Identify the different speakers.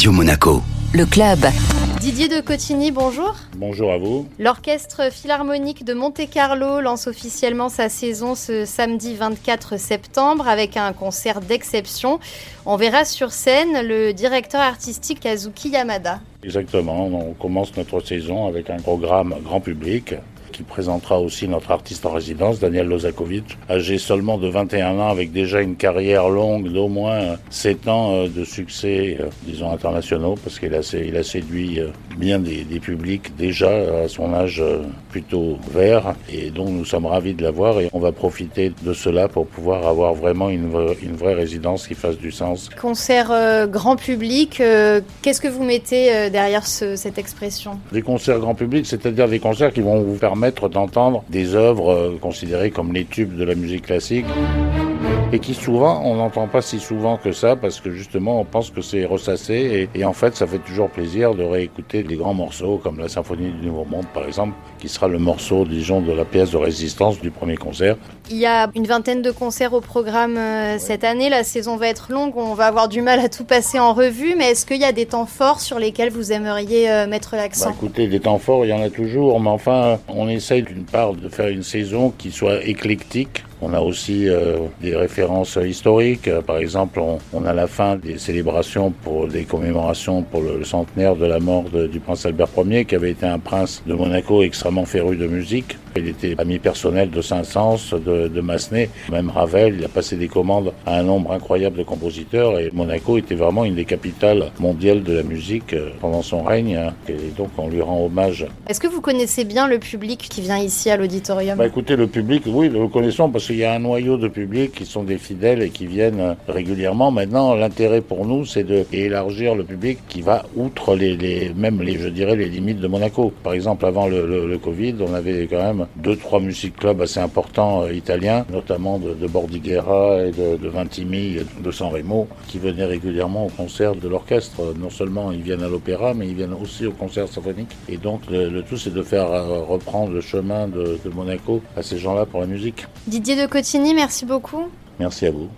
Speaker 1: Radio Monaco.
Speaker 2: Le club.
Speaker 3: Didier de Cotigny, bonjour.
Speaker 4: Bonjour à vous.
Speaker 3: L'Orchestre Philharmonique de Monte-Carlo lance officiellement sa saison ce samedi 24 septembre avec un concert d'exception. On verra sur scène le directeur artistique Kazuki Yamada.
Speaker 4: Exactement, on commence notre saison avec un programme grand public qui présentera aussi notre artiste en résidence, Daniel Lozakovic, âgé seulement de 21 ans, avec déjà une carrière longue d'au moins 7 ans euh, de succès, euh, disons, internationaux, parce qu'il a, il a séduit euh, bien des, des, publics déjà à son âge plutôt vert, et donc nous sommes ravis de l'avoir, et on va profiter de cela pour pouvoir avoir vraiment une, une vraie résidence qui fasse du sens.
Speaker 3: Concert euh, grand public, euh, qu'est-ce que vous mettez euh, derrière ce, cette expression?
Speaker 4: Des concerts grand public, c'est-à-dire des concerts qui vont vous permettre d'entendre des œuvres considérées comme les tubes de la musique classique et qui souvent, on n'entend pas si souvent que ça parce que justement on pense que c'est ressassé et, et, en fait ça fait toujours plaisir de réécouter des grands morceaux comme la Symphonie du Nouveau Monde par exemple qui sera le morceau disons de la pièce de résistance du premier concert.
Speaker 3: Il y a une vingtaine de concerts au programme euh, cette année, la saison va être longue, on va avoir du mal à tout passer en revue mais est-ce qu'il y a des temps forts sur lesquels vous aimeriez euh, mettre l'accent?
Speaker 4: Bah, Écoutez, des temps forts il y en a toujours mais enfin on essaye d'une part de faire une saison qui soit éclectique on a aussi euh, des références historiques. Par exemple, on, on, a la fin des célébrations pour des commémorations pour le, le centenaire de la mort de, du prince Albert Ier, qui avait été un prince de Monaco extrêmement féru de musique. Il était ami personnel de Saint-Saëns, de, de Massenet, même Ravel. Il a passé des commandes à un nombre incroyable de compositeurs et Monaco était vraiment une des capitales mondiales de la musique euh, pendant son règne. Et donc, on lui rend hommage.
Speaker 3: Est-ce que vous connaissez bien le public qui vient ici à l'auditorium?
Speaker 4: Bah, Écoutez, le public, oui, nous le connaissons parce qu'il y a un noyau de public qui sont des fidèles et qui viennent régulièrement. Maintenant, l'intérêt pour nous, c'est d'élargir le public qui va outre les, les, même les, je dirais, les limites de Monaco. Par exemple, avant le, Covid, on avait quand même deux, trois musiques clubs assez importants euh, italiens, notamment de, de Bordighera et de, de Vintimille, de San Remo, qui venaient régulièrement au concert de l'orchestre. Non seulement ils viennent à l'opéra, mais ils viennent aussi au concert symphonique. Et donc, le, le tout, c'est de faire euh, reprendre le chemin de, de Monaco à ces gens-là pour la musique.
Speaker 3: Didier de Cotigny, merci beaucoup.
Speaker 4: Merci à vous.